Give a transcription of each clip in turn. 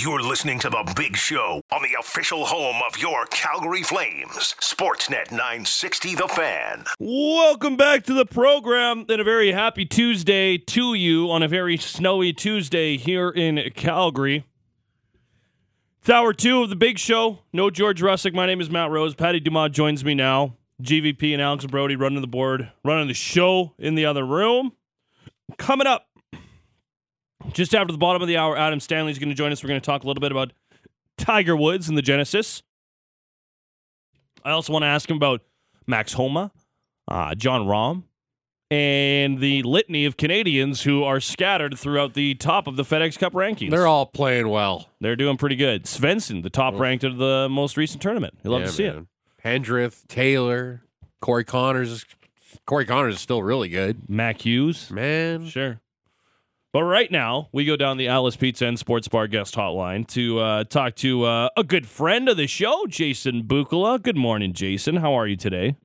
You're listening to The Big Show on the official home of your Calgary Flames. Sportsnet 960 The Fan. Welcome back to the program and a very happy Tuesday to you on a very snowy Tuesday here in Calgary. It's hour two of The Big Show. No George Russick. My name is Matt Rose. Patty Dumas joins me now. GVP and Alex Brody running the board, running the show in the other room. Coming up just after the bottom of the hour, Adam Stanley's going to join us. We're going to talk a little bit about Tiger Woods and the Genesis. I also want to ask him about Max Homa, uh, Jon Rahm, and the litany of Canadians who are scattered throughout the top of the FedEx Cup rankings. They're all playing well. They're doing pretty good. Svensson, the top ranked of the most recent tournament. You love Yeah, to see it. man. Pendrith, Taylor, Corey Conners. Corey Conners is still really good. Mac Hughes. Man. Sure. But right now, we go down the Atlas Pizza and Sports Bar guest hotline to uh, talk to uh, a good friend of the show, Jason Bukala. Good morning, Jason. How are you today?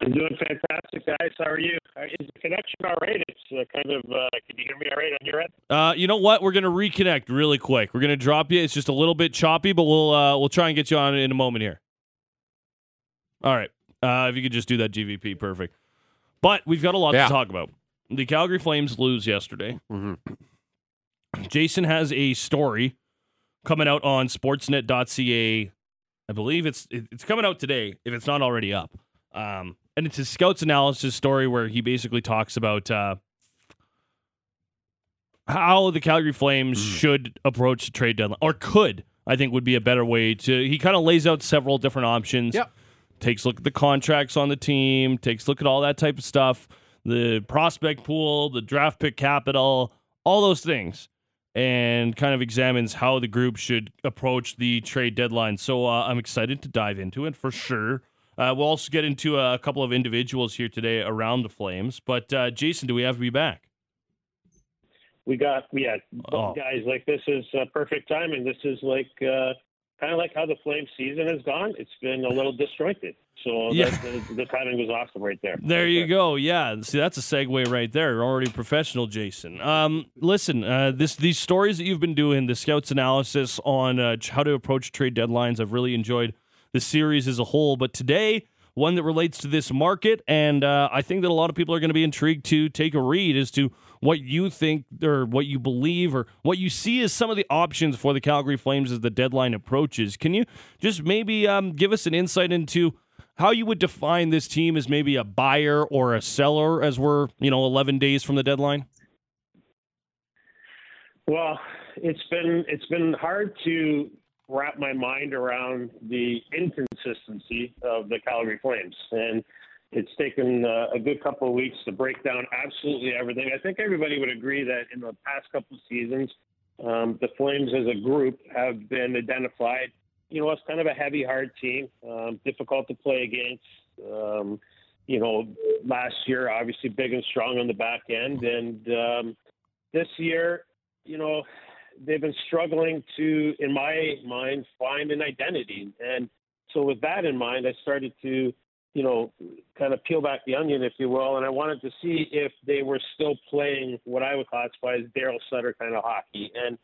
I'm doing fantastic, guys. How are you? Uh, Is the connection all right? It's uh, kind of. Uh, can you hear me all right on your end? Uh, you know what? We're gonna reconnect really quick. We're gonna drop you. It's just a little bit choppy, but we'll uh, we'll try and get you on in a moment here. All right. Uh, if you could just do that GVP, perfect. But we've got a lot Yeah. to talk about. The Calgary Flames lose yesterday. Mhm. Jason has a story coming out on Sportsnet.ca. I believe it's it's coming out today. If it's not already up, um, and it's a scouts analysis story where he basically talks about uh, how the Calgary Flames Mm. should approach the trade deadline, or could. I think would be a better way to. He kind of lays out several different options. Yep. Takes a look at the contracts on the team. Takes a look at all that type of stuff. The prospect pool, the draft pick capital, all those things, and kind of examines how the group should approach the trade deadline. So uh, I'm excited to dive into it for sure. Uh, we'll also get into a couple of individuals here today around the Flames. But uh, Jason, do we have to be back? We got yeah, Oh. guys. Like this is uh, perfect timing. This is like uh, kind of like how the Flame season has gone. It's been a little disjointed. So Yeah. the, the, the timing was awesome right there. There Right you go. Yeah. See, that's a segue right there. You're already professional, Jason. Um, listen, uh, this these stories that you've been doing, the scouts analysis on uh, how to approach trade deadlines, I've really enjoyed the series as a whole. But today, one that relates to this market, and uh, I think that a lot of people are going to be intrigued to take a read as to what you think or what you believe or what you see as some of the options for the Calgary Flames as the deadline approaches. Can you just maybe um, give us an insight into how you would define this team as maybe a buyer or a seller as we're, you know, 11 days from the deadline? Well, it's been it's been hard to wrap my mind around the inconsistency of the Calgary Flames, and it's taken uh, a good couple of weeks to break down absolutely everything. I think everybody would agree that in the past couple of seasons, um, the Flames as a group have been identified, you know, it's kind of a heavy, hard team, um, difficult to play against. Um, you know, last year obviously big and strong on the back end, and um, this year you know, they've been struggling to, in my mind, find an identity. And so, with that in mind, I started to, you know, kind of peel back the onion, if you will, and I wanted to see if they were still playing what I would classify as Daryl Sutter kind of hockey. And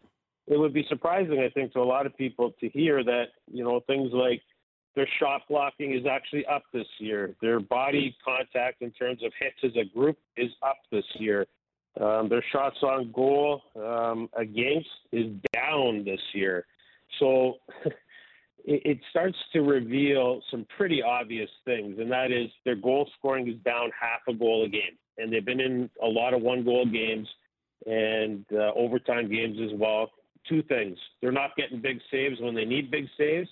it would be surprising, I think, to a lot of people to hear that, you know, things like their shot blocking is actually up this year. Their body contact in terms of hits as a group is up this year. Um, their shots on goal um, against is down this year. So it, it starts to reveal some pretty obvious things, and that is their goal scoring is down half a goal a game. And they've been in a lot of one goal games and uh, overtime games as well. Two things they're not getting big saves when they need big saves,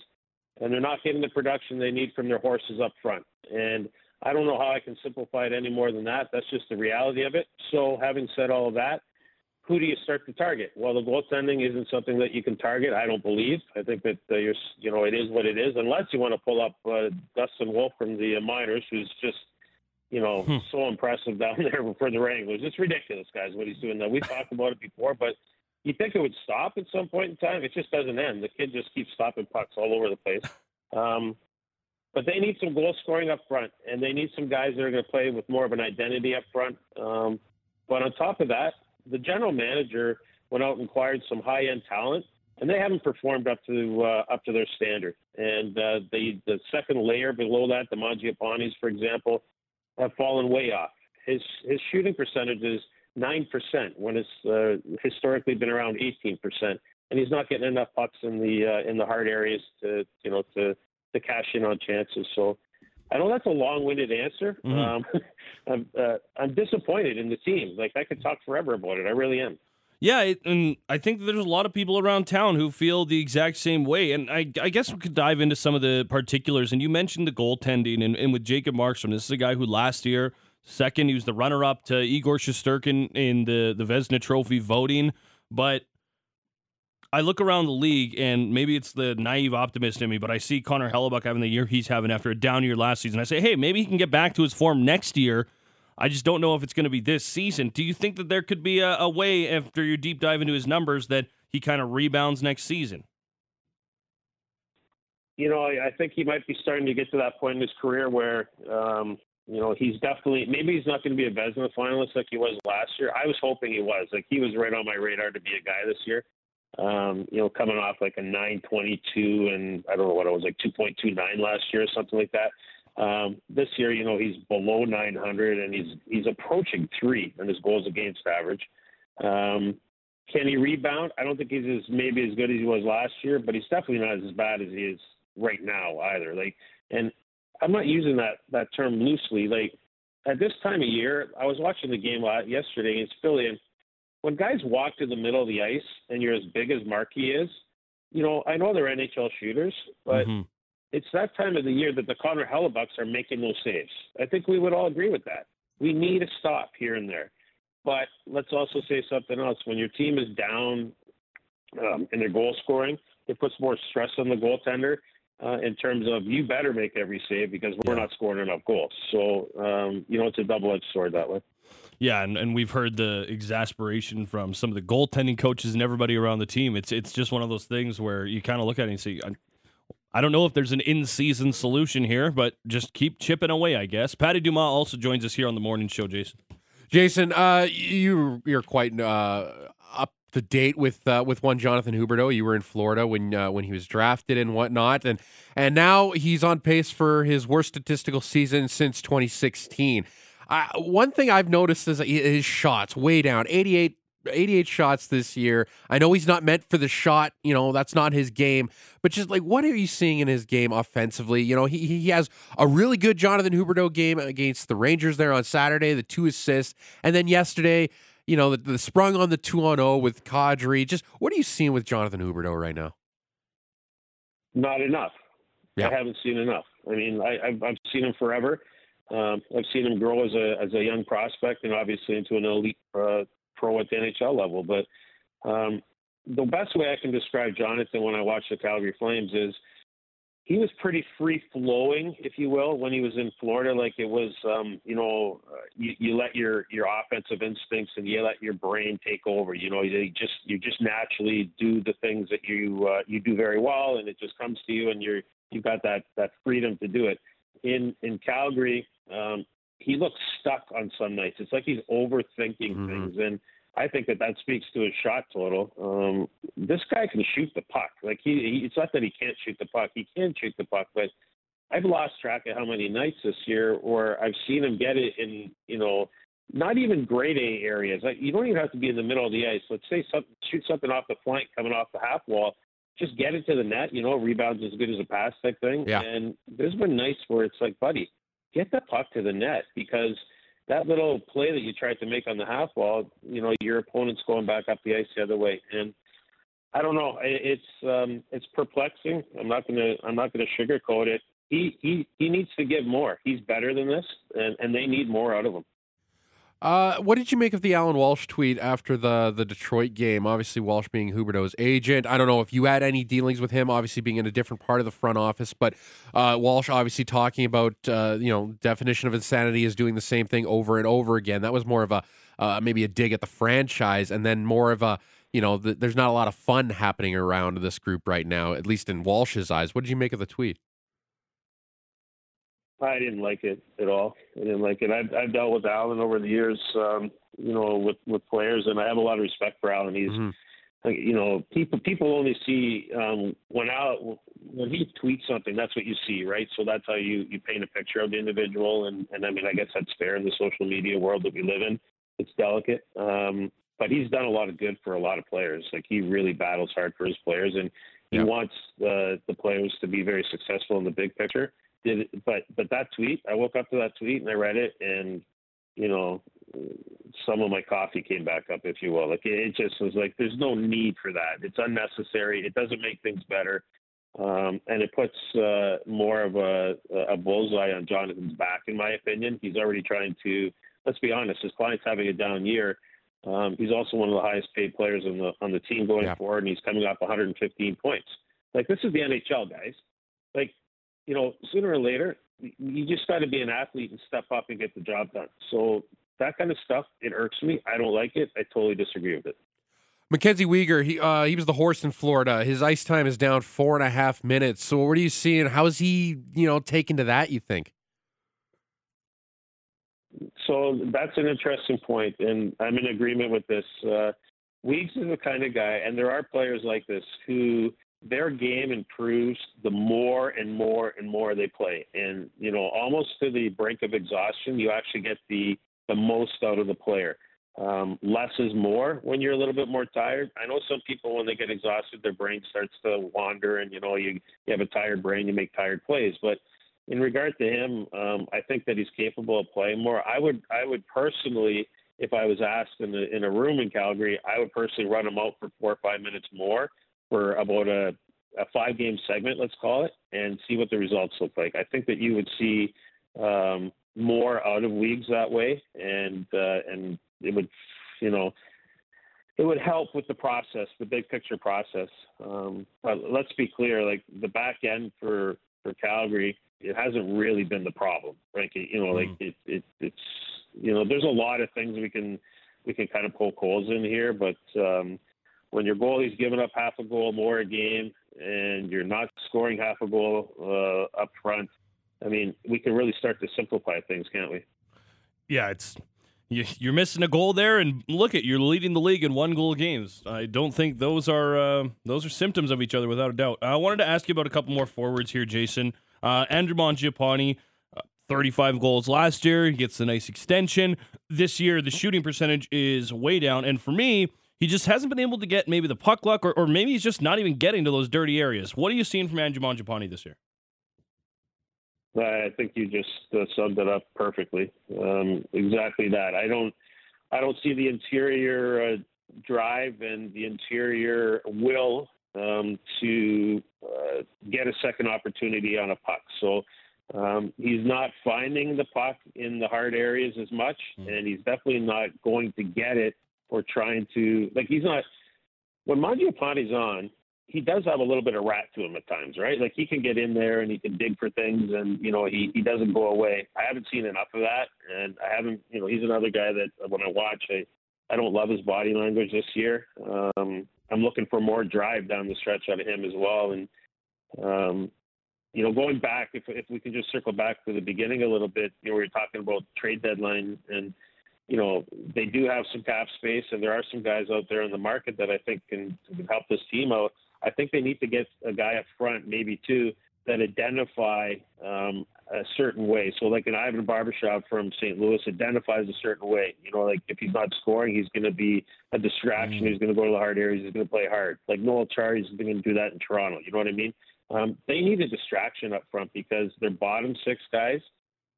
and they're not getting the production they need from their horses up front. And I don't know how I can simplify it any more than that. That's just the reality of it. So, having said all of that, who do you start to target? Well, the goaltending isn't something that you can target. I don't believe. I think that uh, you're, you know, it is what it is. Unless you want to pull up uh, Dustin Wolf from the uh, minors, who's just, you know, Hmm. so impressive down there for the Wranglers. It's ridiculous, guys, what he's doing. Now we talked about it before, but you think it would stop at some point in time. It just doesn't end. The kid just keeps stopping pucks all over the place. Um, but they need some goal scoring up front, and they need some guys that are going to play with more of an identity up front. Um, but on top of that, the general manager went out and acquired some high end talent, and they haven't performed up to uh, up to their standard. And uh, the the second layer below that, the Mangiapanis, for example, have fallen way off. His his shooting percentages 9% when it's uh, historically been around 18%. And he's not getting enough pucks in the uh, in the hard areas to you know to to cash in on chances. So I know that's a long-winded answer. Mm-hmm. Um, I'm uh, I'm disappointed in the team. Like I could talk forever about it. I really am. Yeah, it, and I think there's a lot of people around town who feel the exact same way. And I, I guess we could dive into some of the particulars. And you mentioned the goaltending, and, and with Jacob Markstrom, this is a guy who last year second, he was the runner-up to Igor Shesterkin in the the Vezina Trophy voting. But I look around the league, and maybe it's the naive optimist in me, but I see Connor Hellebuyck having the year he's having after a down year last season. I say, hey, maybe he can get back to his form next year. I just don't know if it's going to be this season. Do you think that there could be a, a way after your deep dive into his numbers that he kind of rebounds next season? you know, I, I think he might be starting to get to that point in his career where, um, you know, he's definitely maybe he's not going to be a Vezina finalist like he was last year. I was hoping he was. Like he was right on my radar to be a guy this year. Um, you know, coming off like a 922 and I don't know what it was like 2.29 last year or something like that. Um, this year, you know, he's below 900 and he's he's approaching three in his goals against average. Um, can he rebound? I don't think he's as maybe as good as he was last year, but he's definitely not as bad as he is right now either. Like, and I'm not using that that term loosely. Like, at this time of year, I was watching the game yesterday against Philly, and when guys walk to the middle of the ice and you're as big as Markey is, you know, I know they're NHL shooters, but Mhm. it's that time of the year that the Connor Hellebuycks are making those saves. I think we would all agree with that. We need a stop here and there. But let's also say something else. When your team is down um, in their goal scoring, it puts more stress on the goaltender uh, in terms of you better make every save because we're not scoring enough goals. So, um, you know, it's a double edged sword that way. Yeah, and, and we've heard the exasperation from some of the goaltending coaches and everybody around the team. It's it's just one of those things where you kind of look at it and say, I, I don't know if there's an in-season solution here, but just keep chipping away, I guess. Patty Dumas also joins us here on the morning show, Jason. Jason, uh, you you're quite uh, up to date with uh, with one Jonathan Huberdeau. You were in Florida when uh, when he was drafted and whatnot, and and now he's on pace for his worst statistical season since 2016. Uh, one thing I've noticed is his shots way down, 88 88 shots this year. I know he's not meant for the shot, you know, that's not his game, but just like what are you seeing in his game offensively? You know, he he has a really good Jonathan Huberdeau game against the Rangers there on Saturday, the two assists, and then yesterday, you know, the, the sprung on the 2 on 0 with Kadri. Just what are you seeing with Jonathan Huberdeau right now? Not enough. Yeah. I haven't seen enough. I mean, I, I've, I've seen him forever. Um, I've seen him grow as a as a young prospect and obviously into an elite uh, pro at the NHL level. But um, the best way I can describe Jonathan when I watch the Calgary Flames is he was pretty free flowing, if you will, when he was in Florida. Like it was, um, you know, uh, you, you let your your offensive instincts and you let your brain take over. You know, you just you just naturally do the things that you uh, you do very well, and it just comes to you, and you're you've got that that freedom to do it. In in Calgary, um, he looks stuck on some nights. It's like he's overthinking Mhm. things, and I think that that speaks to his shot total. Um, this guy can shoot the puck. Like he, he, it's not that he can't shoot the puck. He can shoot the puck, but I've lost track of how many nights this year where I've seen him get it in, you know, not even grade A areas. Like you don't even have to be in the middle of the ice. Let's say something, shoot something off the flank coming off the half wall. Just get it to the net. You know, rebounds as good as a pass type thing. Yeah. And there's been nights where it's like, buddy, get the puck to the net because that little play that you tried to make on the half wall, you know, your opponent's going back up the ice the other way. And I don't know. It's um, it's perplexing. I'm not gonna I'm not gonna sugarcoat it. He he he needs to give more. He's better than this, and and they need more out of him. Uh, what did you make of the Allan Walsh tweet after the the Detroit game? Obviously, Walsh being Huberdeau's agent. I don't know if you had any dealings with him. Obviously, being in a different part of the front office, but uh, Walsh obviously talking about uh, you know definition of insanity is doing the same thing over and over again. That was more of a uh, maybe a dig at the franchise, and then more of a you know th- there's not a lot of fun happening around this group right now, at least in Walsh's eyes. What did you make of the tweet? I didn't like it at all. I didn't like it. I've, I've dealt with Allan over the years, um, you know, with with players, and I have a lot of respect for Allan. He's, Mm-hmm. you know, people people only see um, when Al when he tweets something, that's what you see, right? So that's how you you paint a picture of the individual, and and I mean, I guess that's fair in the social media world that we live in. It's delicate, um, but he's done a lot of good for a lot of players. Like he really battles hard for his players, and he Yeah. wants the the players to be very successful in the big picture. Did it, but but that tweet, I woke up to that tweet and I read it, and you know, some of my coffee came back up, if you will. Like it just was like, there's no need for that. It's unnecessary. It doesn't make things better, um, and it puts uh, more of a a bullseye on Jonathan's back, in my opinion. He's already trying to. Let's be honest. His client's having a down year. Um, he's also one of the highest paid players on the on the team going Yeah. forward, and he's coming off 115 points. Like this is the NHL, guys. Like you know, sooner or later, you just got to be an athlete and step up and get the job done. So that kind of stuff, it irks me. I don't like it. I totally disagree with it. Mackenzie Weegar, he uh, he was the horse in Florida. His ice time is down four and a half minutes. So what are you seeing? How's he, you know, taken to that? You think? So that's an interesting point, and I'm in agreement with this. Uh, Weegs is the kind of guy, and there are players like this who their game improves the more and more and more they play, and you know, almost to the brink of exhaustion, you actually get the the most out of the player. Um, less is more when you're a little bit more tired. I know some people when they get exhausted, their brain starts to wander, and you know, you you have a tired brain, you make tired plays, but in regard to him, um, I think that he's capable of playing more. I would, I would personally, if I was asked in a, in a room in Calgary, I would personally run him out for four or five minutes more for about a, a five game segment, let's call it, and see what the results look like. I think that you would see um, more out of leagues that way, and uh, and it would, you know. It would help with the process, the big picture process. Um, but let's be clear, like the back end for for Calgary, it hasn't really been the problem, right? You know, like it, it, it's, you know, there's a lot of things we can, we can kind of poke holes in here, but um, when your goalie's giving up half a goal more a game and you're not scoring half a goal uh, up front, I mean, we can really start to simplify things, can't we? Yeah, it's you, you're missing a goal there, and look at you're leading the league in one goal games. I don't think those are uh, those are symptoms of each other without a doubt. I wanted to ask you about a couple more forwards here, Jason. Uh, Andrew Mangiapane, uh, 35 goals last year. He gets a nice extension. This year, the shooting percentage is way down, and for me, he just hasn't been able to get maybe the puck luck, or, or maybe he's just not even getting to those dirty areas. What are you seeing from Andrew Mangiapane this year? I think you just uh, summed it up perfectly. Um, exactly that. I don't, I don't see the interior uh, drive and the interior will um, to uh, get a second opportunity on a puck. So um, he's not finding the puck in the hard areas as much, and he's definitely not going to get it or trying to like he's not. When Mangiapane's on, he does have a little bit of rat to him at times, right? Like he can get in there and he can dig for things, and you know he he doesn't go away. I haven't seen enough of that, and I haven't. You know, he's another guy that when I watch, I I don't love his body language this year. Um, I'm looking for more drive down the stretch out of him as well, and um, you know, going back, if if we can just circle back to the beginning a little bit, you know, we were talking about trade deadline and you know, they do have some cap space, and there are some guys out there in the market that I think can, can help this team out. I think they need to get a guy up front, maybe two, that identify um, a certain way. So, like an Ivan Barbashev from St. Louis identifies a certain way. You know, like if he's not scoring, he's going to be a distraction. He's going to go to the hard areas. He's going to play hard. Like Noel Acciari's going to do that in Toronto. You know what I mean? Um, they need a distraction up front because their bottom six guys –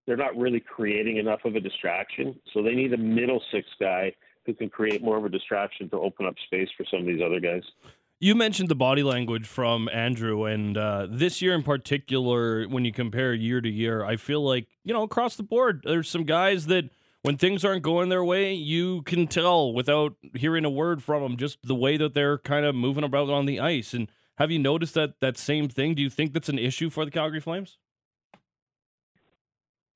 they're not really creating enough of a distraction. So they need a middle six guy who can create more of a distraction to open up space for some of these other guys. You mentioned the body language from Andrew, and uh, this year in particular, when you compare year to year, I feel like, you know, across the board, there's some guys that when things aren't going their way, you can tell without hearing a word from them, just the way that they're kind of moving about on the ice. And have you noticed that that same thing? Do you think that's an issue for the Calgary Flames?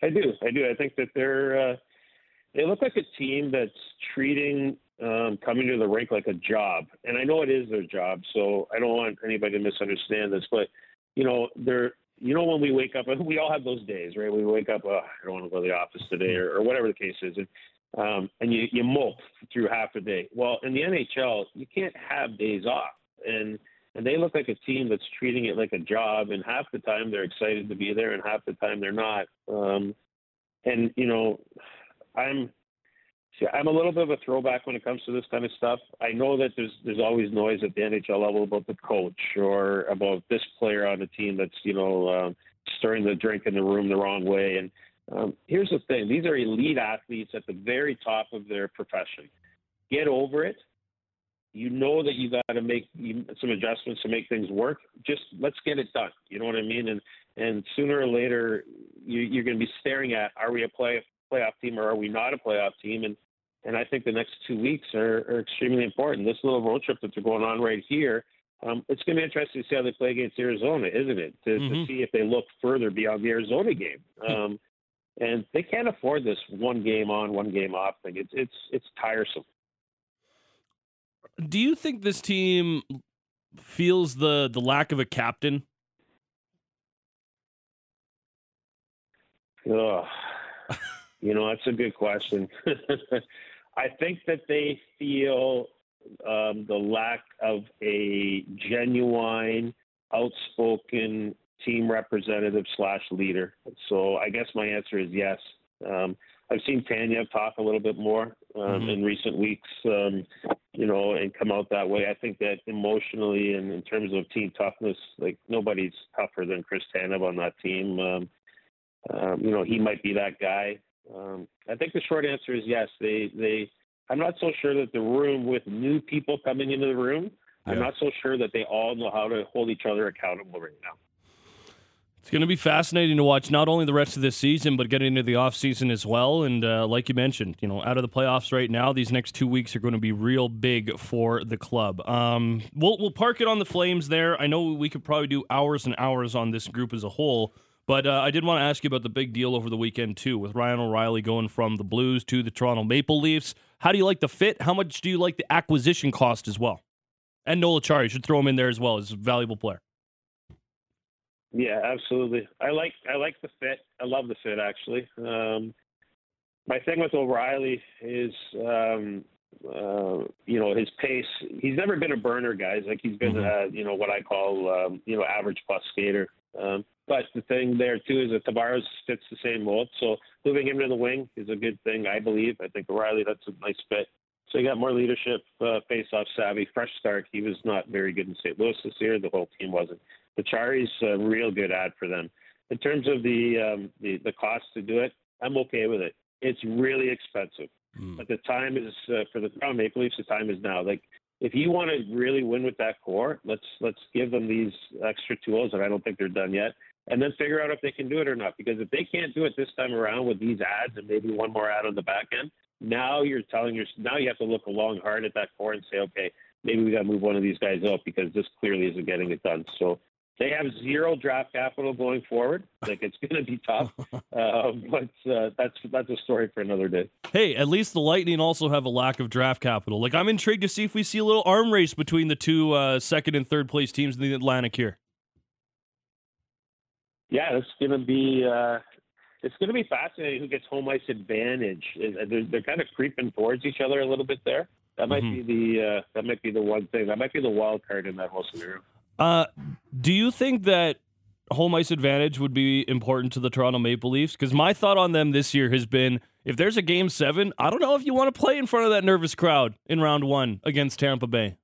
I do. I do. I think that they're uh, they look like a team that's treating um, coming to the rink like a job, and I know it is their job. So I don't want anybody to misunderstand this, but you know they're you know when we wake up, we all have those days, right? We wake up, oh, I don't want to go to the office today, or, or whatever the case is, and um, and you you mope through half the day. Well, in the NHL, you can't have days off, and and they look like a team that's treating it like a job, and half the time they're excited to be there, and half the time they're not. Um, and you know, I'm See, I'm a little bit of a throwback when it comes to this kind of stuff. I know that there's there's always noise at the NHL level about the coach or about this player on the team that's you know um, stirring the drink in the room the wrong way. And um, here's the thing: these are elite athletes at the very top of their profession. Get over it. You know that you got to make some adjustments to make things work. Just let's get it done. You know what I mean? And and sooner or later, you, you're going to be staring at: Are we a play playoff team or are we not a playoff team? And and I think the next two weeks are, are extremely important. This little road trip that's going on right here, um, it's going to be interesting to see how they play against Arizona, isn't it? To, mm-hmm. to see if they look further beyond the Arizona game. Um, and they can't afford this one game on, one game off thing. It's it's it's tiresome. Do you think this team feels the the lack of a captain? Ugh. You know, that's a good question. I think that they feel um, the lack of a genuine, outspoken team representative slash leader. So I guess my answer is yes. Um, I've seen Tanev talk a little bit more um, mm-hmm. in recent weeks, um, you know, and come out that way. I think that emotionally and in terms of team toughness, like nobody's tougher than Chris Tanev on that team. Um, um, you know, he might be that guy. Um, I think the short answer is yes. They they. I'm not so sure that the room with new people coming into the room. Yeah. I'm not so sure that they all know how to hold each other accountable right now. It's going to be fascinating to watch not only the rest of this season, but getting into the offseason as well. And uh, like you mentioned, you know, out of the playoffs right now, these next two weeks are going to be real big for the club. Um, we'll, we'll park it on the Flames there. I know we could probably do hours and hours on this group as a whole. But uh, I did want to ask you about the big deal over the weekend, too, with Ryan O'Reilly going from the Blues to the Toronto Maple Leafs. How do you like the fit? How much do you like the acquisition cost as well? And Noel Acciari should throw him in there as well as a valuable player. Yeah, absolutely. I like I like the fit. I love the fit actually. Um, my thing with O'Reilly is um, uh, you know his pace. He's never been a burner, guys. Like he's been mm-hmm. uh, you know what I call um, you know average plus skater. Um, but the thing there too is that Tavares fits the same mold. So moving him to the wing is a good thing, I believe. I think O'Reilly that's a nice fit. So you got more leadership, uh, face-off savvy, fresh start. He was not very good in St. Louis this year. The whole team wasn't. Acciari's a real good ad for them. In terms of the um, the, the cost to do it, I'm okay with it. It's really expensive, mm. but the time is uh, for the Toronto Maple Leafs. The time is now. Like if you want to really win with that core, let's let's give them these extra tools, and I don't think they're done yet and then figure out if they can do it or not. Because if they can't do it this time around with these ads and maybe one more ad on the back end, now you're telling your now you have to look long hard at that core and say, okay, maybe we got to move one of these guys out because this clearly isn't getting it done. So they have zero draft capital going forward. Like it's going to be tough, uh, but uh, that's that's a story for another day. Hey, at least the Lightning also have a lack of draft capital. Like I'm intrigued to see if we see a little arm race between the two uh, second and third place teams in the Atlantic here yeah, it's going to be uh, it's going to be fascinating who gets home ice advantage. They're, they're kind of creeping towards each other a little bit there. That might mm-hmm. be the uh, that might be the one thing. That might be the wild card in that whole scenario. Uh, do you think that home ice advantage would be important to the Toronto Maple Leafs? Because my thought on them this year has been if there's a game seven, I don't know if you want to play in front of that nervous crowd in round one against Tampa Bay.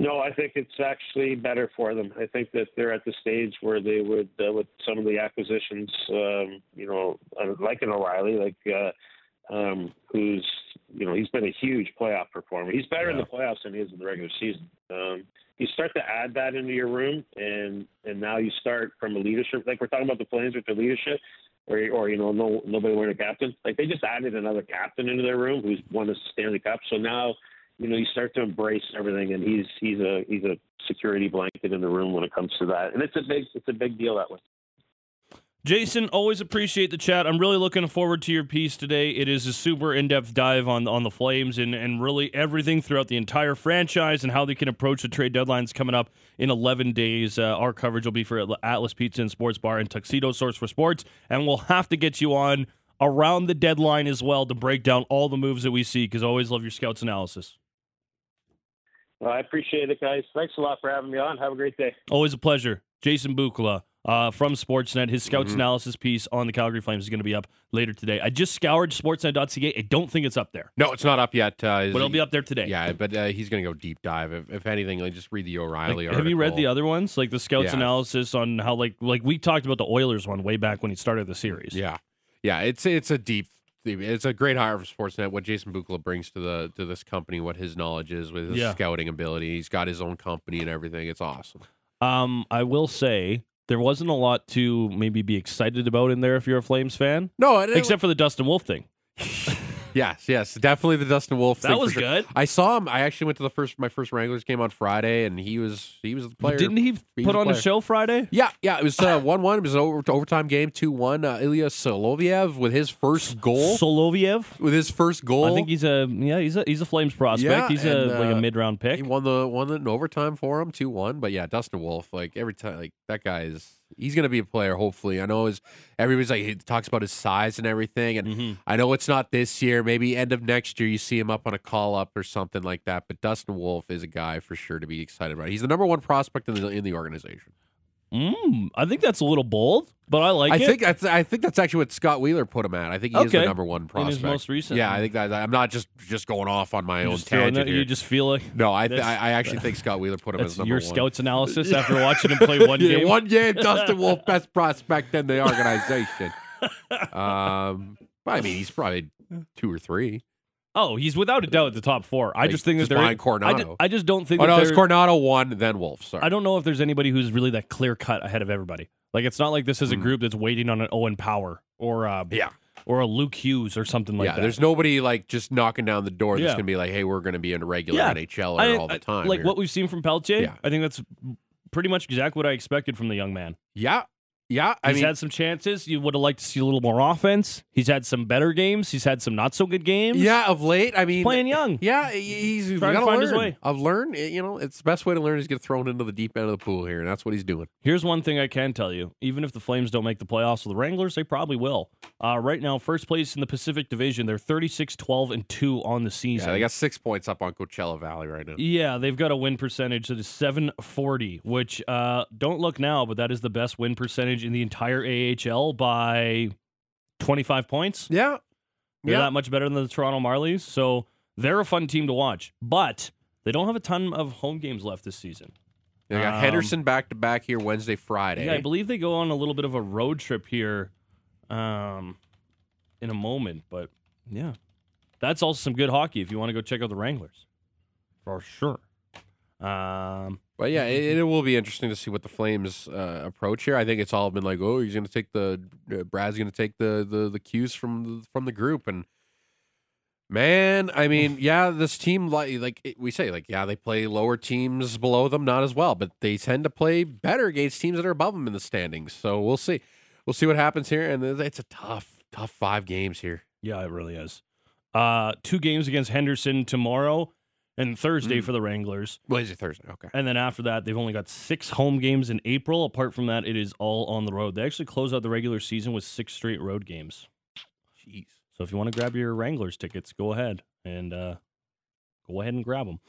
No, I think it's actually better for them. I think that they're at the stage where they would, uh, with some of the acquisitions, um, you know, uh, like an O'Reilly, like uh, um, who's, you know, he's been a huge playoff performer. He's better yeah. in the playoffs than he is in the regular season. Um, you start to add that into your room, and and now you start from a leadership, like we're talking about the Flames with the leadership, or or you know, no nobody wearing a captain. Like they just added another captain into their room who's won a Stanley Cup. So now you know, you start to embrace everything, and he's he's a he's a security blanket in the room when it comes to that, and it's a big it's a big deal that way. Jason, always appreciate the chat. I'm really looking forward to your piece today. It is a super in-depth dive on on the Flames and and really everything throughout the entire franchise and how they can approach the trade deadlines coming up in 11 days. Uh, our coverage will be for Atlas Pizza and Sports Bar and Tuxedo Source for Sports, and we'll have to get you on around the deadline as well to break down all the moves that we see because I always love your scouts analysis. Well, I appreciate it, guys. Thanks a lot for having me on. Have a great day. Always a pleasure. Jason Bukala uh, from Sportsnet. His scouts mm-hmm. analysis piece on the Calgary Flames is going to be up later today. I just scoured sportsnet.ca. I don't think it's up there. No, it's not up yet. Uh, but it'll be up there today. Yeah, but uh, he's going to go deep dive. If, if anything, like, just read the O'Reilly like, Have you read the other ones? Like the scouts yeah. analysis on how, like, like we talked about the Oilers one way back when he started the series. Yeah. Yeah, it's it's a deep it's a great hire for Sportsnet. What Jason Bukala brings to the to this company, what his knowledge is with his yeah. scouting ability. He's got his own company and everything. It's awesome. Um, I will say there wasn't a lot to maybe be excited about in there if you're a Flames fan. No, except for the Dustin Wolf thing. Yes, yes, definitely the Dustin Wolf. That was sure. good. I saw him. I actually went to the first my first Wranglers game on Friday, and he was he was the player. Didn't he, he put on a show Friday? Yeah, yeah. It was uh, one one. It was an over, overtime game, two one. Uh, Ilya Soloviev with his first goal. Soloviev with his first goal. I think he's a yeah he's a he's a Flames prospect. Yeah, he's and, a like a uh, mid round pick. He won the won in overtime for him, two one. But yeah, Dustin Wolf. Like every time, like that guy is he's going to be a player. Hopefully, I know his everybody's like he talks about his size and everything, and mm-hmm. I know it's not this year. Maybe end of next year, you see him up on a call up or something like that. But Dustin Wolf is a guy for sure to be excited about. He's the number one prospect in the in the organization. Mm, I think that's a little bold, but I like I it. think that's I think that's actually what Scott Wheeler put him at. I think he is the number one prospect. In his most recent. Yeah, I think that I'm not just just going off on my own tangent. You just feel like no. I th- I actually think Scott Wheeler put him as number your one. scouts analysis after watching him play one yeah, game. One game, Dustin Wolf, best prospect in the organization. um, I mean, he's probably two or three. Oh, he's without a doubt at the top four. I just think that they're Coronato. I just, I just don't think. Oh no, it's Coronato one, then Wolf. Sorry, I don't know if there's anybody who's really that clear cut ahead of everybody. Like it's not like this is a mm. group that's waiting on an Owen Power or uh, yeah or a Luke Hughes or something like yeah, that. There's nobody like just knocking down the door that's yeah. gonna be like, hey, we're gonna be in a regular yeah. NHL all the time. Like here. what we've seen from Pelletier. Yeah. I think that's pretty much exactly what I expected from the young man. Yeah, yeah, I he's mean, had some chances. You would have liked to see a little more offense. He's had some better games. He's had some not so good games. Yeah, of late. I mean, he's playing young. Yeah, he's trying to find learn. his way. I've learned. You know, it's the best way to learn is get thrown into the deep end of the pool here, and that's what he's doing. Here's one thing I can tell you: even if the Flames don't make the playoffs with the Wranglers, they probably will. Uh, right now, first place in the Pacific Division, they're 36, 12, and two on the season. Yeah, they got six points up on Coachella Valley right now. Yeah, they've got a win percentage that is 740, which uh, don't look now, but that is the best win percentage in the entire. AHL by 25 points. Yeah. They're yeah. that much better than the Toronto Marlies. So they're a fun team to watch. But they don't have a ton of home games left this season. They got um, Henderson back to back here Wednesday, Friday. Yeah, I believe they go on a little bit of a road trip here um, in a moment. But yeah, that's also some good hockey if you want to go check out the Wranglers. For sure. Um, but yeah, it, it, will be interesting to see what the Flames uh, approach here. I think it's all been like, oh, he's going to take the uh, Brad's going to take the, the the cues from the, from the group, and man, I mean, yeah, this team like like we say, like yeah, they play lower teams below them not as well, but they tend to play better against teams that are above them in the standings. So we'll see, we'll see what happens here, and it's a tough, tough five games here. Yeah, it really is. Uh, two games against Henderson tomorrow and Thursday mm. for the Wranglers. Wednesday, Thursday, okay. And then after that, they've only got six home games in April. Apart from that, it is all on the road. They actually close out the regular season with six straight road games. Jeez. So if you want to grab your Wranglers tickets, go ahead and uh, go ahead and grab them.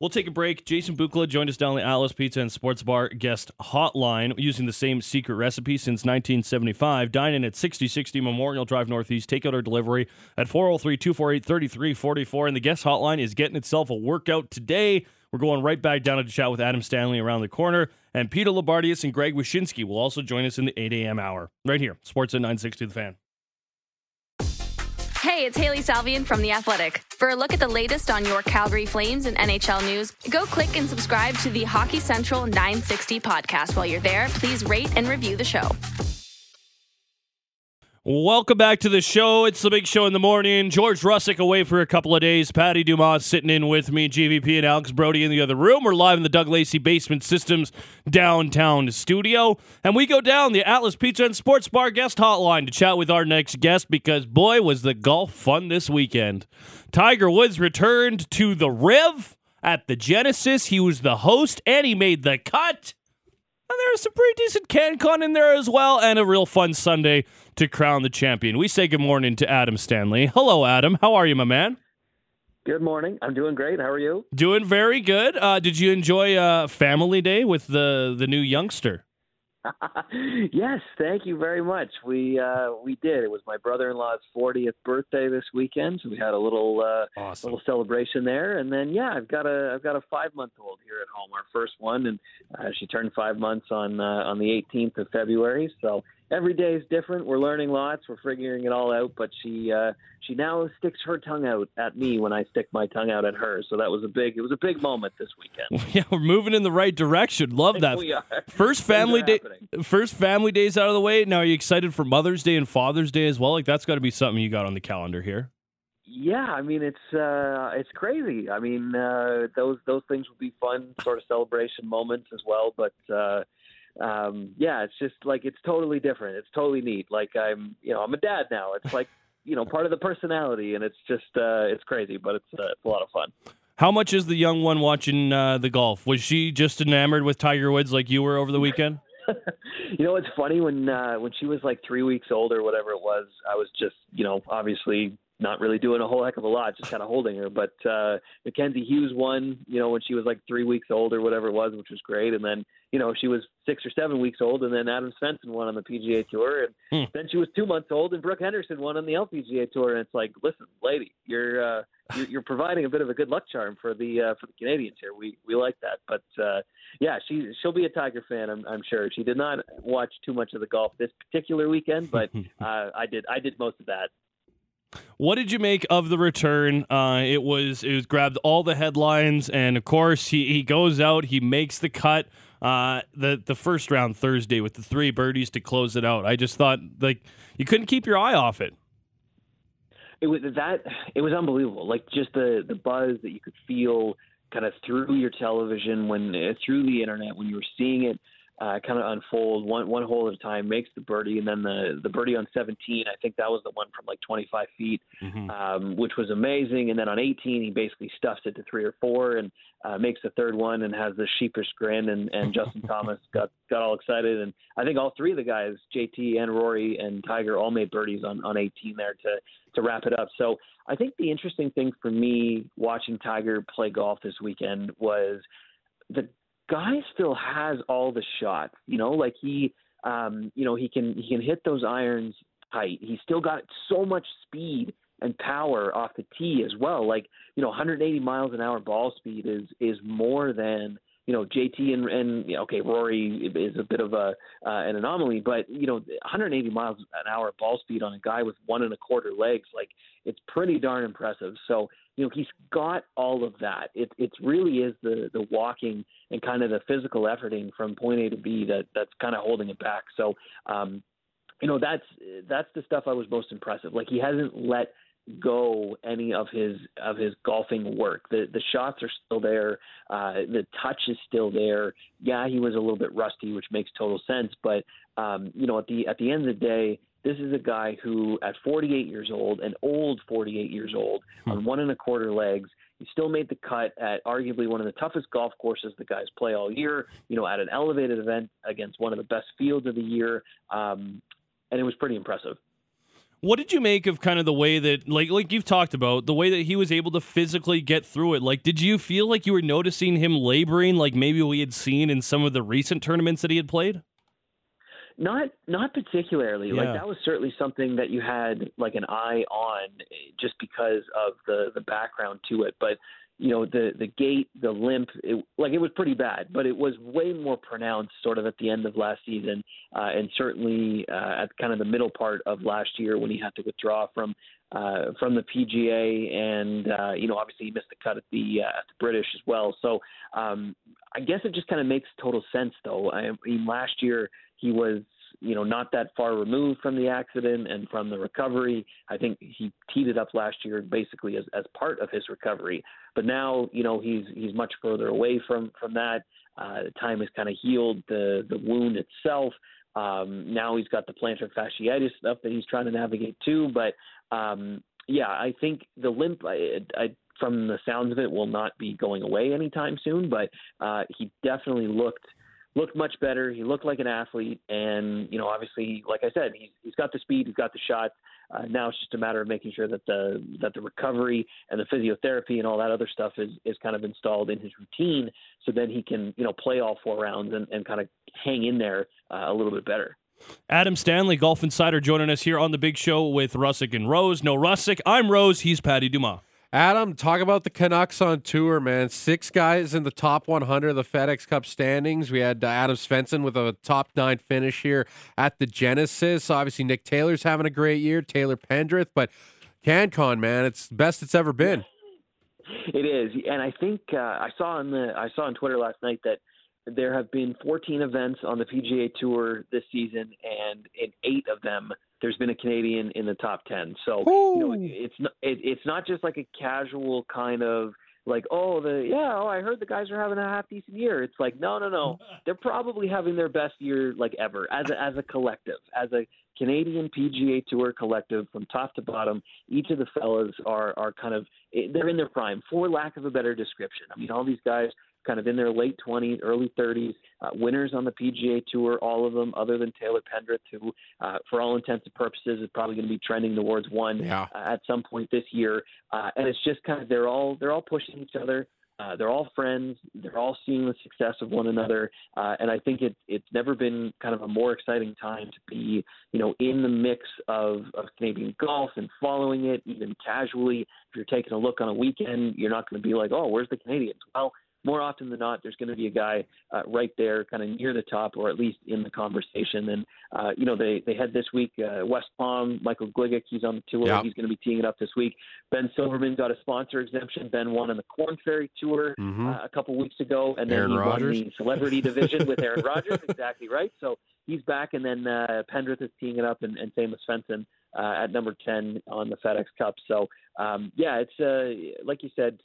We'll take a break. Jason Bukala joined us down the Atlas Pizza and Sports Bar guest hotline using the same secret recipe since 1975. Dine in at 6060 Memorial Drive Northeast. Take out our delivery at 403 248 3344. And the guest hotline is getting itself a workout today. We're going right back down to chat with Adam Stanley around the corner. And Peter Loubardias and Greg Wyshynski will also join us in the 8 a.m. hour. Right here, Sportsnet 960 The Fan. Hey, it's Hailey Salvian from The Athletic. For a look at the latest on your Calgary Flames and NHL news, go click and subscribe to the Hockey Central 960 podcast. While you're there, please rate and review the show. Welcome back to the show. It's the big show in the morning. George Russick away for a couple of days. Patty Dumas sitting in with me. GVP and Alex Brody in the other room. We're live in the Doug Lacey Basement Systems downtown studio. And we go down the Atlas Pizza and Sports Bar guest hotline to chat with our next guest because, boy, was the golf fun this weekend. Tiger Woods returned to the Riv at the Genesis. He was the host and he made the cut. And there was some pretty decent CanCon in there as well, and a real fun Sunday to crown the champion. We say good morning to Adam Stanley. Hello, Adam. How are you, my man? Good morning. I'm doing great. How are you? Doing very good. Uh, did you enjoy uh, Family Day with the the new youngster? Yes, thank you very much. We uh, we did. It was my brother-in-law's 40th birthday this weekend, so we had a little uh, Awesome. little celebration there. And then yeah, I've got a I've got a five month old here at home, our first one, and uh, she turned five months on uh, on the 18th of February. So every day is different. We're learning lots. We're figuring it all out. But she uh, she now sticks her tongue out at me when I stick my tongue out at her. So that was a big it was a big moment this weekend. Yeah, we're moving in the right direction. Love that. we are. First family day, first family days out of the way. Now, are you excited for Mother's Day and Father's Day as well? Like that's got to be something you got on the calendar here. Yeah, I mean it's uh it's crazy. I mean uh those those things will be fun sort of celebration moments as well, but uh um yeah, it's just like it's totally different. It's totally neat. Like I'm, you know, I'm a dad now. It's like, you know, part of the personality and it's just uh it's crazy, but it's uh, it's a lot of fun. How much is the young one watching uh, the golf? Was she just enamored with Tiger Woods like you were over the weekend? you know, it's funny when uh, when she was like three weeks old or whatever it was. I was just, you know, obviously not really doing a whole heck of a lot, just kind of holding her. But uh, Mackenzie Hughes won, you know, when she was like three weeks old or whatever it was, which was great. And then, you know, she was six or seven weeks old, and then Adam Svensson won on the PGA Tour, and Hmm. then she was two months old, and Brooke Henderson won on the LPGA Tour. And it's like, listen, lady, you're uh, you're, you're providing a bit of a good luck charm for the uh, for the Canadians here. We we like that, but. Uh, yeah, she she'll be a Tiger fan. I'm I'm sure. She did not watch too much of the golf this particular weekend, but uh, I did. I did most of that. What did you make of the return? Uh, it was it was grabbed all the headlines, and of course he, he goes out, he makes the cut. Uh, the the first round Thursday with the three birdies to close it out. I just thought like you couldn't keep your eye off it. It was that. It was unbelievable. Like just the the buzz that you could feel kind of through your television when uh, through the internet when you were seeing it uh, kind of unfold one one hole at a time. Makes the birdie, and then the the birdie on 17. I think that was the one from like 25 feet. um, which was amazing. And then on 18, he basically stuffs it to three or four and uh, makes the third one and has the sheepish grin. And, and Justin Thomas got got all excited. And I think all three of the guys, JT and Rory and Tiger, all made birdies on on 18 there to to wrap it up. So I think the interesting thing for me watching Tiger play golf this weekend was the guy still has all the shots. You know, like he, um, you know, he can he can hit those irons tight. He's still got so much speed and power off the tee as well. Like you know, 180 miles an hour ball speed is is more than you know JT and and you know, okay Rory is a bit of a uh, an anomaly, but you know 180 miles an hour ball speed on a guy with one and a quarter legs, like it's pretty darn impressive. So you know he's got all of that. It it really is the the walking and kind of the physical efforting from point A to B that that's kind of holding it back. So um, you know that's that's the stuff I was most impressive. Like he hasn't let go any of his of his golfing work. The the shots are still there. Uh, the touch is still there. Yeah, he was a little bit rusty, which makes total sense. But um, you know, at the at the end of the day, this is a guy who, at 48 years old, an old 48 years old, on one and a quarter legs, he still made the cut at arguably one of the toughest golf courses the guys play all year. You know, at an elevated event against one of the best fields of the year, um, and it was pretty impressive. What did you make of kind of the way that, like, like you've talked about, the way that he was able to physically get through it? Like, did you feel like you were noticing him laboring, like maybe we had seen in some of the recent tournaments that he had played? Not not particularly. Yeah. Like that was certainly something that you had like an eye on eh, just because of the the background to it. But you know the the gait, the limp, it, like it was pretty bad. But it was way more pronounced sort of at the end of last season, uh, and certainly uh, at kind of the middle part of last year when he had to withdraw from uh, from the PGA, and uh, you know obviously he missed the cut at the uh, at the British as well. So um, I guess it just kind of makes total sense though. I, I mean last year he was you know not that far removed from the accident and from the recovery. I think he teed it up last year basically as as part of his recovery. But now you know he's he's much further away from from that. Uh, time has kind of healed the the wound itself. Um, now he's got the plantar fasciitis stuff that he's trying to navigate too. But um, yeah, I think the limp, I, I, from the sounds of it, will not be going away anytime soon. But uh, he definitely looked looked much better. He looked like an athlete, and you know, obviously, like I said, he's he's got the speed, he's got the shot. Uh, now it's just a matter of making sure that the that the recovery and the physiotherapy and all that other stuff is is kind of installed in his routine, so then he can you know play all four rounds and, and kind of hang in there uh, a little bit better. Adam Stanley, Golf Insider, joining us here on the Big Show with Russick and Rose. No Russick, I'm Rose. He's Patty Dumas. Adam, talk about the Canucks on tour, man. Six guys in the top 100 of the FedEx Cup standings. We had uh, Adam Svensson with a top nine finish here at the Genesis. Obviously, Nick Taylor's having a great year. Taylor Pendrith, but CanCon, man, it's the best it's ever been. It is, and I think uh, I saw on the I saw on Twitter last night that there have been 14 events on the PGA Tour this season, and in eight of them, there's been a Canadian in the top 10. So you know, it's not it, it's not just like a casual kind of like oh the yeah oh I heard the guys are having a half decent year. It's like no no no they're probably having their best year like ever as a, as a collective as a Canadian PGA Tour collective from top to bottom. Each of the fellas are are kind of eh, they're in their prime, for lack of a better description. I mean, all these guys kind of in their late 20s, early 30s, uh, winners on the PGA Tour, all of them, other than Taylor Pendrith, who, uh, for all intents and purposes, is probably going to be trending towards one yeah. uh, at some point this year. Uh, and it's just kind of they're all they're all pushing each other. Uh, they're all friends. They're all seeing the success of one another, uh, and I think it, it's never been kind of a more exciting time to be, you know, in the mix of, of Canadian golf and following it, even casually. If you're taking a look on a weekend, you're not going to be like, oh, where's the Canadians? Well, more often than not, there's going to be a guy uh, right there, kind of near the top, or at least in the conversation. And uh, you know, they they had this week uh, West Palm, Michael Gligic, he's on the tour. Yeah. He's going to be teeing it up this week. Ben Silverman got a sponsor exemption. Ben won on the Corn Ferry Tour Mhm. uh, a couple weeks ago, and then Aaron he Rodgers. won the celebrity division with Aaron Rodgers. Exactly right. So he's back, and then uh, Pendrith is teeing it up, and, and same Svensson uh, at number 10 on the FedEx Cup. So, um, yeah, it's uh, like you said,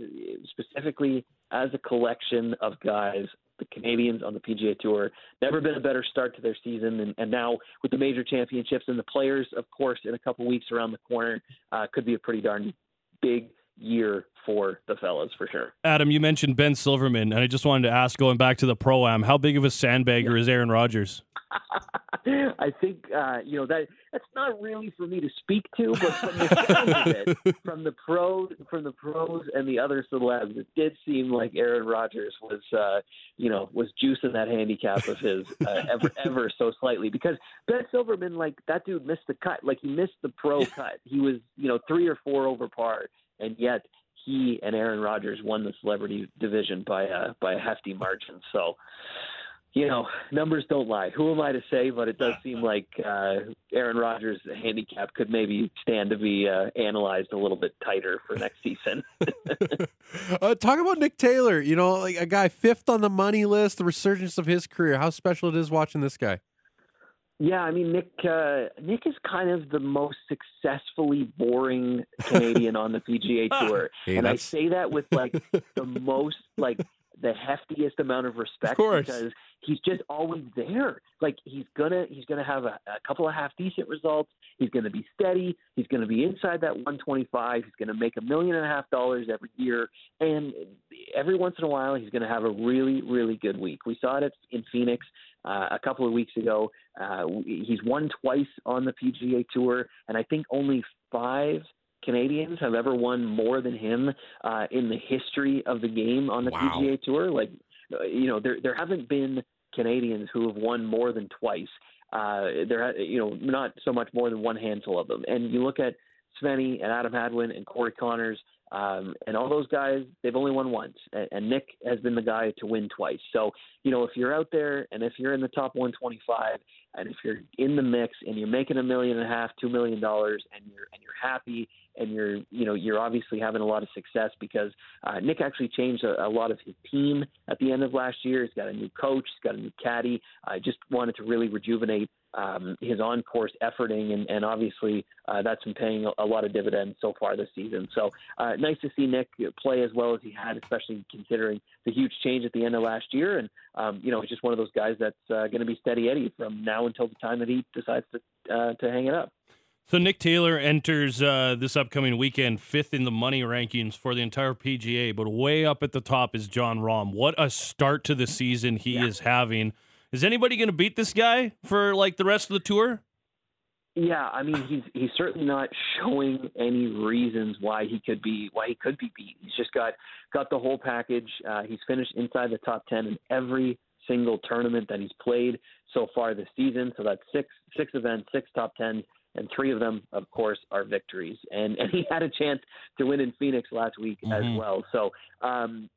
specifically as a collection of guys, the Canadians on the PGA Tour, never been a better start to their season. And, and now with the major championships and the players, of course, in a couple weeks around the corner, uh, could be a pretty darn big year for the fellas for sure. Adam, you mentioned Ben Silverman, and I just wanted to ask, going back to the pro am, how big of a sandbagger is Aaron Rodgers? I think uh, you know that that's not really for me to speak to, but from the it, from the pros, from the pros and the other celebs, it did seem like Aaron Rodgers was, uh, you know, was juicing that handicap of his uh, ever ever so slightly because Ben Silverman, like that dude, missed the cut, like he missed the pro cut. He was, you know, three or four over par, and yet he and Aaron Rodgers won the celebrity division by a by a hefty margin. So you know, numbers don't lie. Who am I to say? But it does seem like uh, Aaron Rodgers' handicap could maybe stand to be uh, analyzed a little bit tighter for next season. uh, talk about Nick Taylor. You know, like a guy fifth on the money list, the resurgence of his career. How special it is watching this guy. Yeah, I mean Nick. Uh, Nick is kind of the most successfully boring Canadian on the PGA Tour, and I say that with like the most like the heftiest amount of respect Of because he's just always there. Like he's gonna he's gonna have a, a couple of half decent results. He's gonna be steady. He's gonna be inside that 125. He's gonna make a million and a half dollars every year, and every once in a while he's gonna have a really really good week. We saw it in Phoenix uh, a couple of weeks ago. Uh, he's won twice on the PGA Tour, and I think only five Canadians have ever won more than him uh, in the history of the game on the Wow. PGA Tour. Like, uh, you know, there there haven't been Canadians who have won more than twice. Uh, there, you know, not so much more than one handful of them. And you look at Svenny and Adam Hadwin and Corey Conners um, and all those guys, they've only won once. And, and Nick has been the guy to win twice. So, you know, if you're out there and if you're in the top 125 and if you're in the mix and you're making a million and a half, two million dollars, and you're and you're happy and you're you know you're obviously having a lot of success because uh, Nick actually changed a, a lot of his team at the end of last year. He's got a new coach, he's got a new caddy. I just wanted to really rejuvenate um, his on course efforting, and, and obviously uh, that's been paying a, a, lot of dividends so far this season. So uh, nice to see Nick play as well as he had, especially considering the huge change at the end of last year. And um, you know, he's just one of those guys that's uh, going to be steady Eddie from now until the time that he decides to uh, to hang it up. So Nick Taylor enters uh, this upcoming weekend fifth in the money rankings for the entire PGA, but way up at the top is Jon Rahm. What a start to the season he yeah. is having. Is anybody going to beat this guy for like the rest of the tour? Yeah, I mean he's he's certainly not showing any reasons why he could be why he could be beat. He's just got got the whole package. Uh, he's finished inside the top ten in every single tournament that he's played so far this season. So that's six six events, six top tens and three of them, of course, are victories. And and he had a chance to win in Phoenix last week mm-hmm. as well. So um,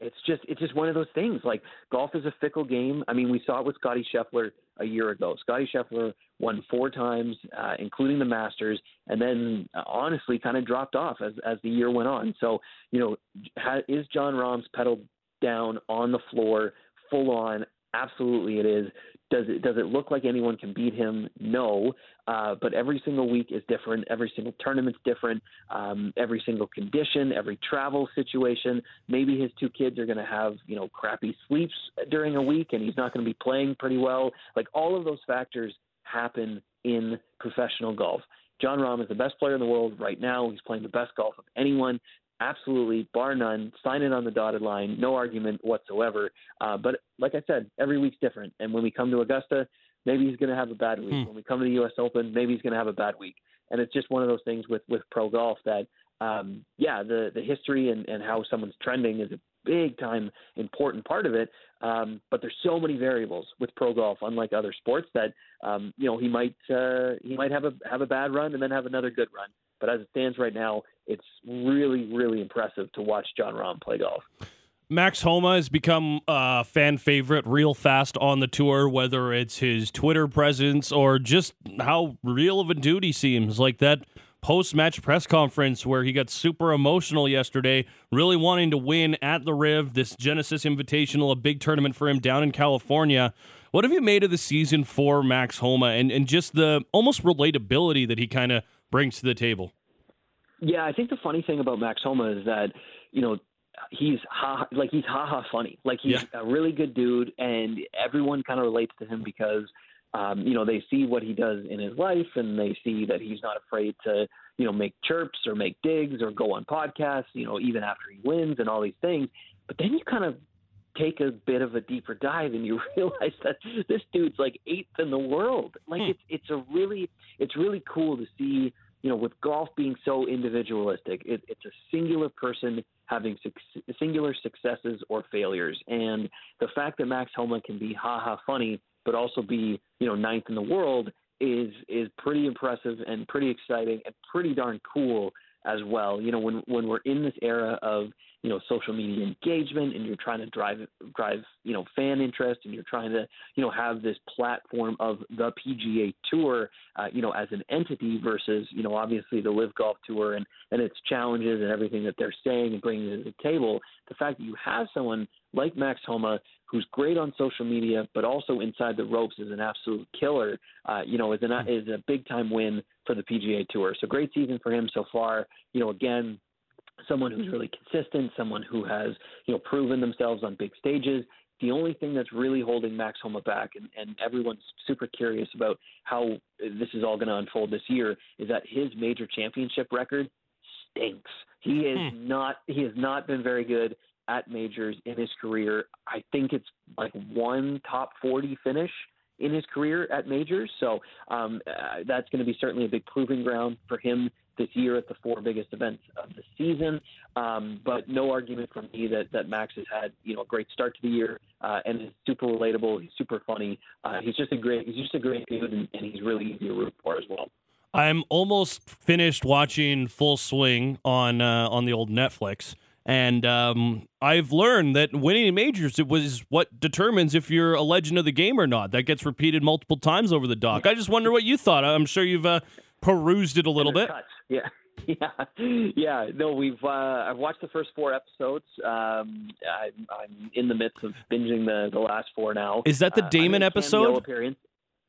it's just it's just one of those things. Like golf is a fickle game. I mean, we saw it with Scottie Scheffler a year ago. Scottie Scheffler won four times, uh, including the Masters, and then uh, honestly kind of dropped off as as the year went on. So you know, ha- is Jon Rahm's pedal down on the floor, full on? Absolutely, it is. Does it does it look like anyone can beat him? No, uh, but every single week is different. Every single tournament's different. Um, every single condition, every travel situation. Maybe his two kids are going to have you know crappy sleeps during a week, and he's not going to be playing pretty well. Like all of those factors happen in professional golf. Jon Rahm is the best player in the world right now. He's playing the best golf of anyone absolutely, bar none, sign it on the dotted line, no argument whatsoever. Uh, but like I said, every week's different. And when we come to Augusta, maybe he's going to have a bad week. Hmm. When we come to the U.S. Open, maybe he's going to have a bad week. And it's just one of those things with with pro golf that, um, yeah, the the history and and how someone's trending is a big time important part of it. Um, but there's so many variables with pro golf, unlike other sports, that um, you know he might uh, he might have a have a bad run and then have another good run. But as it stands right now, it's really, really impressive to watch Jon Rahm play golf. Max Homa has become a fan favorite real fast on the tour, whether it's his Twitter presence or just how real of a dude he seems. Like that post match press conference where he got super emotional yesterday, really wanting to win at the Riv, this Genesis Invitational, a big tournament for him down in California. What have you made of the season for Max Homa and, and just the almost relatability that he kind of brings to the table? Yeah, I think the funny thing about Max Homa is that, you know, he's ha like he's ha ha funny. Like he's yeah. a really good dude and everyone kind of relates to him because um, you know, they see what he does in his life and they see that he's not afraid to, you know, make chirps or make digs or go on podcasts, you know, even after he wins and all these things. But then you kind of take a bit of a deeper dive and you realize that this dude's like eighth in the world. Like hmm. it's it's a really it's really cool to see you know, with golf being so individualistic, it, it's a singular person having su- singular successes or failures. And the fact that Max Homa can be ha ha funny, but also be, you know, ninth in the world is is pretty impressive and pretty exciting and pretty darn cool as well. You know, when when we're in this era of you know social media engagement and you're trying to drive drive you know fan interest and you're trying to you know have this platform of the PGA Tour uh, you know as an entity versus you know obviously the Live Golf Tour and and its challenges and everything that they're saying and bringing to the table. The fact that you have someone like Max Homa who's great on social media, but also inside the ropes is an absolute killer. Uh, you know, is an is a big time win for the PGA Tour. So great season for him so far. You know, again, someone who's really consistent, someone who has you know proven themselves on big stages. The only thing that's really holding Max Homa back, and, and everyone's super curious about how this is all going to unfold this year, is that his major championship record stinks. He is hmm. not. He has not been very good at majors in his career. I think it's like one top 40 finish in his career at majors. So um, uh, that's going to be certainly a big proving ground for him this year at the four biggest events of the season. Um, but no argument from me that, that Max has had you know a great start to the year uh, and is super relatable. He's super funny. Uh, he's just a great he's just a great dude and, and he's really easy to root for as well. I'm almost finished watching Full Swing on uh, on the old Netflix. And um, I've learned that winning majors it was what determines if you're a legend of the game or not. That gets repeated multiple times over the doc. I just wonder what you thought. I'm sure you've uh, perused it a little bit. Yeah. Yeah, yeah. No, we've uh, I've watched the first four episodes. Um, I, I'm in the midst of binging the the last four now. Is that the Uh, Dahmen cameo episode? Appearance.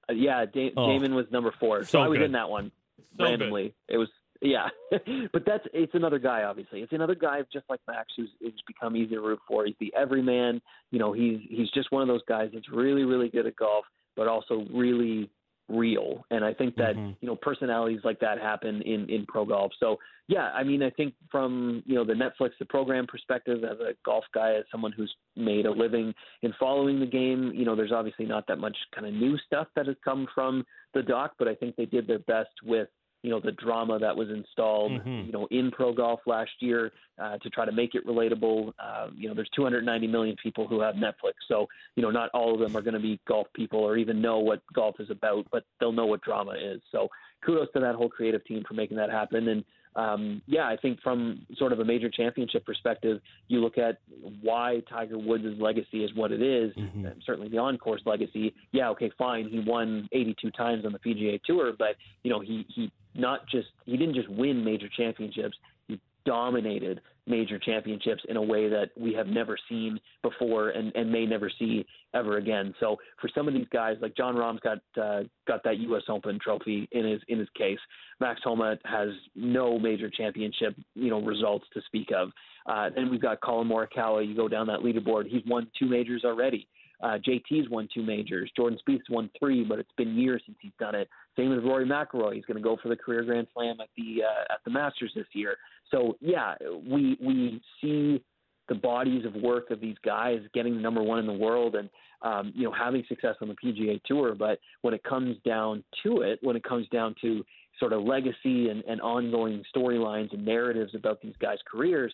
Uh, yeah, da- Oh. Dahmen was number four, so, So I was good. in that one So randomly. It was yeah, but that's it's another guy. Obviously, it's another guy just like Max, who's, who's become easy to root for. He's the everyman. You know, he's he's just one of those guys that's really really good at golf, but also really real. And I think that Mhm. you know personalities like that happen in in pro golf. So yeah, I mean, I think from you know the Netflix the program perspective, as a golf guy, as someone who's made a living in following the game, you know, there's obviously not that much kind of new stuff that has come from the doc, but I think they did their best with you know the drama that was installed Mhm. you know in pro golf last year uh, to try to make it relatable uh, you know there's 290 million people who have netflix so you know not all of them are going to be golf people or even know what golf is about but they'll know what drama is so kudos to that whole creative team for making that happen and um, yeah, I think from sort of a major championship perspective, you look at why Tiger Woods' legacy is what it is, Mhm. and certainly the on-course legacy. Yeah, okay, fine. He won 82 times on the PGA Tour, but you know he he not just he didn't just win major championships. He dominated major championships in a way that we have never seen before and, and may never see ever again. So for some of these guys, like Jon Rahm's got uh, got that U.S. Open trophy in his in his case. Max Homa has no major championship you know results to speak of. Uh, then we've got Collin Morikawa. You go down that leaderboard, he's won two majors already. Uh, JT's won two majors. Jordan Spieth's won three, but it's been years since he's done it. Same with Rory McIlroy. He's going to go for the career Grand Slam at the uh, at the Masters this year. So yeah, we we see the bodies of work of these guys getting the number one in the world and um, you know having success on the PGA Tour. But when it comes down to it, when it comes down to sort of legacy and, and ongoing storylines and narratives about these guys' careers,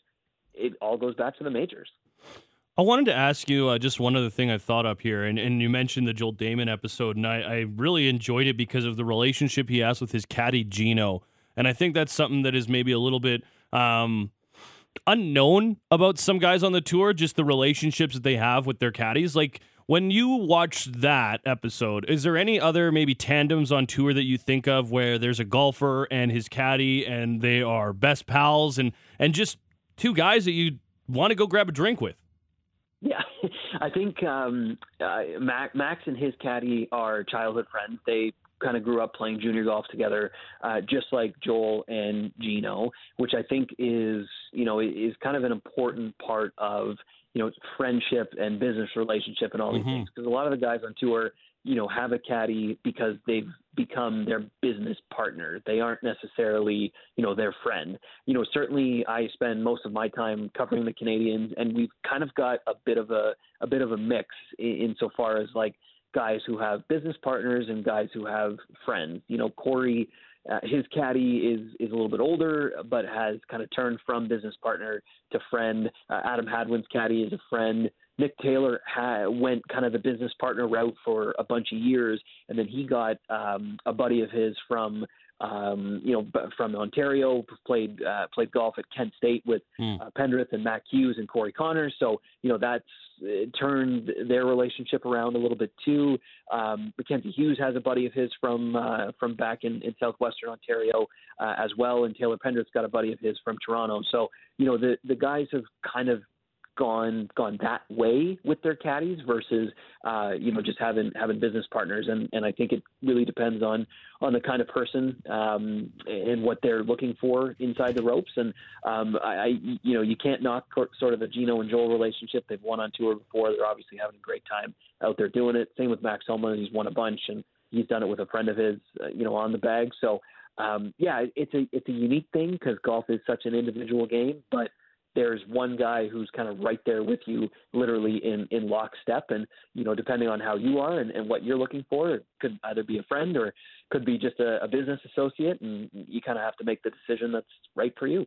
it all goes back to the majors. I wanted to ask you uh, just one other thing I thought up here, and, and you mentioned the Joel Dahmen episode, and I, I really enjoyed it because of the relationship he has with his caddy Gino, and I think that's something that is maybe a little bit um, unknown about some guys on the tour, just the relationships that they have with their caddies. Like when you watch that episode, is there any other maybe tandems on tour that you think of where there's a golfer and his caddy, and they are best pals, and and just two guys that you want to go grab a drink with? Yeah, I think um, uh, Mac, Max and his caddy are childhood friends. They kind of grew up playing junior golf together, uh, just like Joel and Gino, which I think is you know is kind of an important part of you know friendship and business relationship and all these Mhm. things. Because a lot of the guys on tour, you know, have a caddy because they've become their business partner. They aren't necessarily you know their friend you know, certainly I spend most of my time covering the Canadians, and we've kind of got a bit of a a bit of a mix in, insofar as like guys who have business partners and guys who have friends. You know, Corey, uh, his caddy is is a little bit older, but has kind of turned from business partner to friend. Uh, Adam Hadwin's caddy is a friend. Nick Taylor ha- went kind of the business partner route for a bunch of years, and then he got um, a buddy of his from um, you know, from Ontario, played uh, played golf at Kent State with Hmm. uh, Pendrith and Matt Hughes and Corey Conners. So you know that's uh, turned their relationship around a little bit too. Um, Mackenzie Hughes has a buddy of his from uh, from back in, in southwestern Ontario uh, as well, and Taylor Pendrith's got a buddy of his from Toronto. So you know the the guys have kind of gone gone that way with their caddies versus uh, you know just having having business partners. And and I think it really depends on on the kind of person um, and what they're looking for inside the ropes. And um, I, I you know you can't knock sort of the Gino and Joel relationship. They've won on tour before. They're obviously having a great time out there doing it. Same with Max Homa he's won a bunch and he's done it with a friend of his uh, you know on the bag. So um, yeah it's a it's a unique thing because golf is such an individual game but there's one guy who's kind of right there with you, literally in in lockstep. And you know, depending on how you are and, and what you're looking for, it could either be a friend or could be just a, a business associate, and you kind of have to make the decision that's right for you.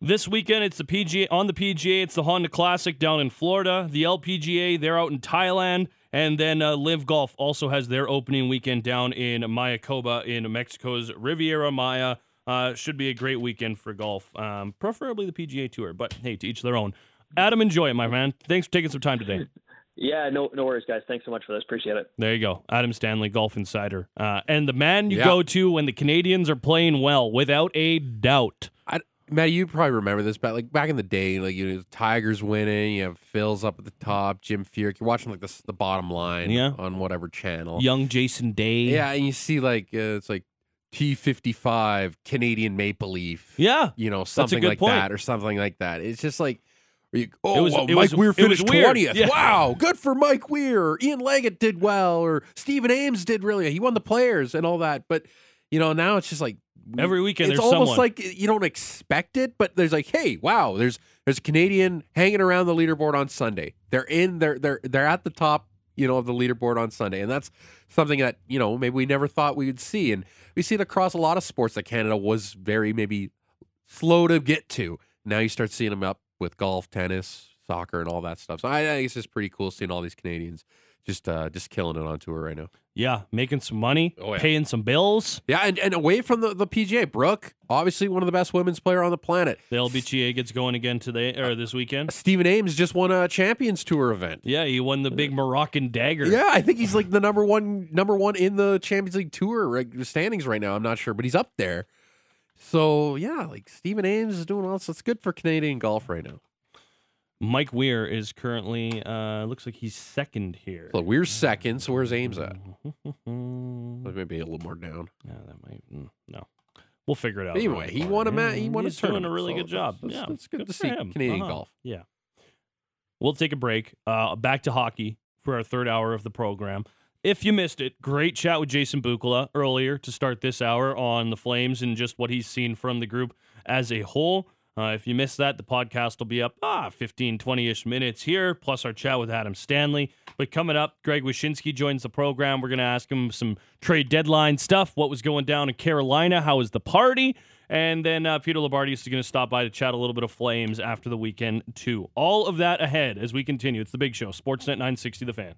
This weekend, it's the PGA on the PGA. It's the Honda Classic down in Florida. The LPGA, they're out in Thailand, and then uh, Live Golf also has their opening weekend down in Mayakoba in Mexico's Riviera Maya. Uh, should be a great weekend for golf, um, preferably the PGA Tour. But hey, to each their own. Adam, enjoy it, my man. Thanks for taking some time today. Yeah, no, no worries, guys. Thanks so much for this. Appreciate it. There you go. Adam Stanley, Golf Insider. Uh, and the man you Yeah. go to when the Canadians are playing well, without a doubt. I, Matt, you probably remember this, but like back in the day, like you know, Tigers winning, you have Phil's up at the top, Jim Furyk. You're watching like this the bottom line, Yeah. on whatever channel. Young Jason Day. Yeah, and you see like uh, it's like T55 Canadian Maple Leaf. Yeah. you know something like point. that or something like that. It's just like. you- Oh, was- well, Mike was- Weir finished weird. twentieth. Yeah. Wow, good for Mike Weir. Ian Leggatt did well, or Stephen Ames did really. He won the players and all that. But you know, now it's just like we- Every weekend it's there's almost someone. like you don't expect it, but there's like, hey, wow, there's there's a Canadian hanging around the leaderboard on Sunday. They're in, they're they're they're at the top, you know, of the leaderboard on Sunday, and that's something that you know maybe we never thought we would see, and we see it across a lot of sports that Canada was very maybe slow to get to. Now you start seeing them up with golf, tennis, soccer, and all that stuff. So I, I think it's just pretty cool seeing all these Canadians just uh, just killing it on tour right now. Yeah. Making some money, Oh, yeah. paying some bills. Yeah, and, and away from the, the PGA, Brooke, obviously one of the best women's player on the planet. The LPGA gets going again today or this weekend. Stephen Ames just won a Champions Tour event. Yeah, he won the big Moroccan dagger. Yeah, I think he's like the number one number one in the Champions League Tour standings right now. I'm not sure, but he's up there. So yeah, like Stephen Ames is doing well. So it's good for Canadian golf right now. Mike Weir is currently uh looks like he's second here. So we're second. So where's Ames at? Maybe a little more down. that might mm, no. We'll figure it out. Anyway, he won a ma- he won a He's doing a really so good job. that's- yeah, that's good to see him. Canadian Uh-huh. golf. Yeah. We'll take a break. Uh, back to hockey for our third hour of the program. If you missed it, great chat with Jason Bukala earlier to start this hour on the Flames and just what he's seen from the group as a whole. Uh, if you missed that, the podcast will be up ah 15, 20 ish minutes here, plus our chat with Adam Stanley. But coming up, Greg Wyshynski joins the program. We're going to ask him some trade deadline stuff. What was going down in Carolina? How was the party? And then uh, Peter Loubardias is going to stop by to chat a little bit of Flames after the weekend, too. All of that ahead as we continue. It's the big show, Sportsnet 960 The Fan.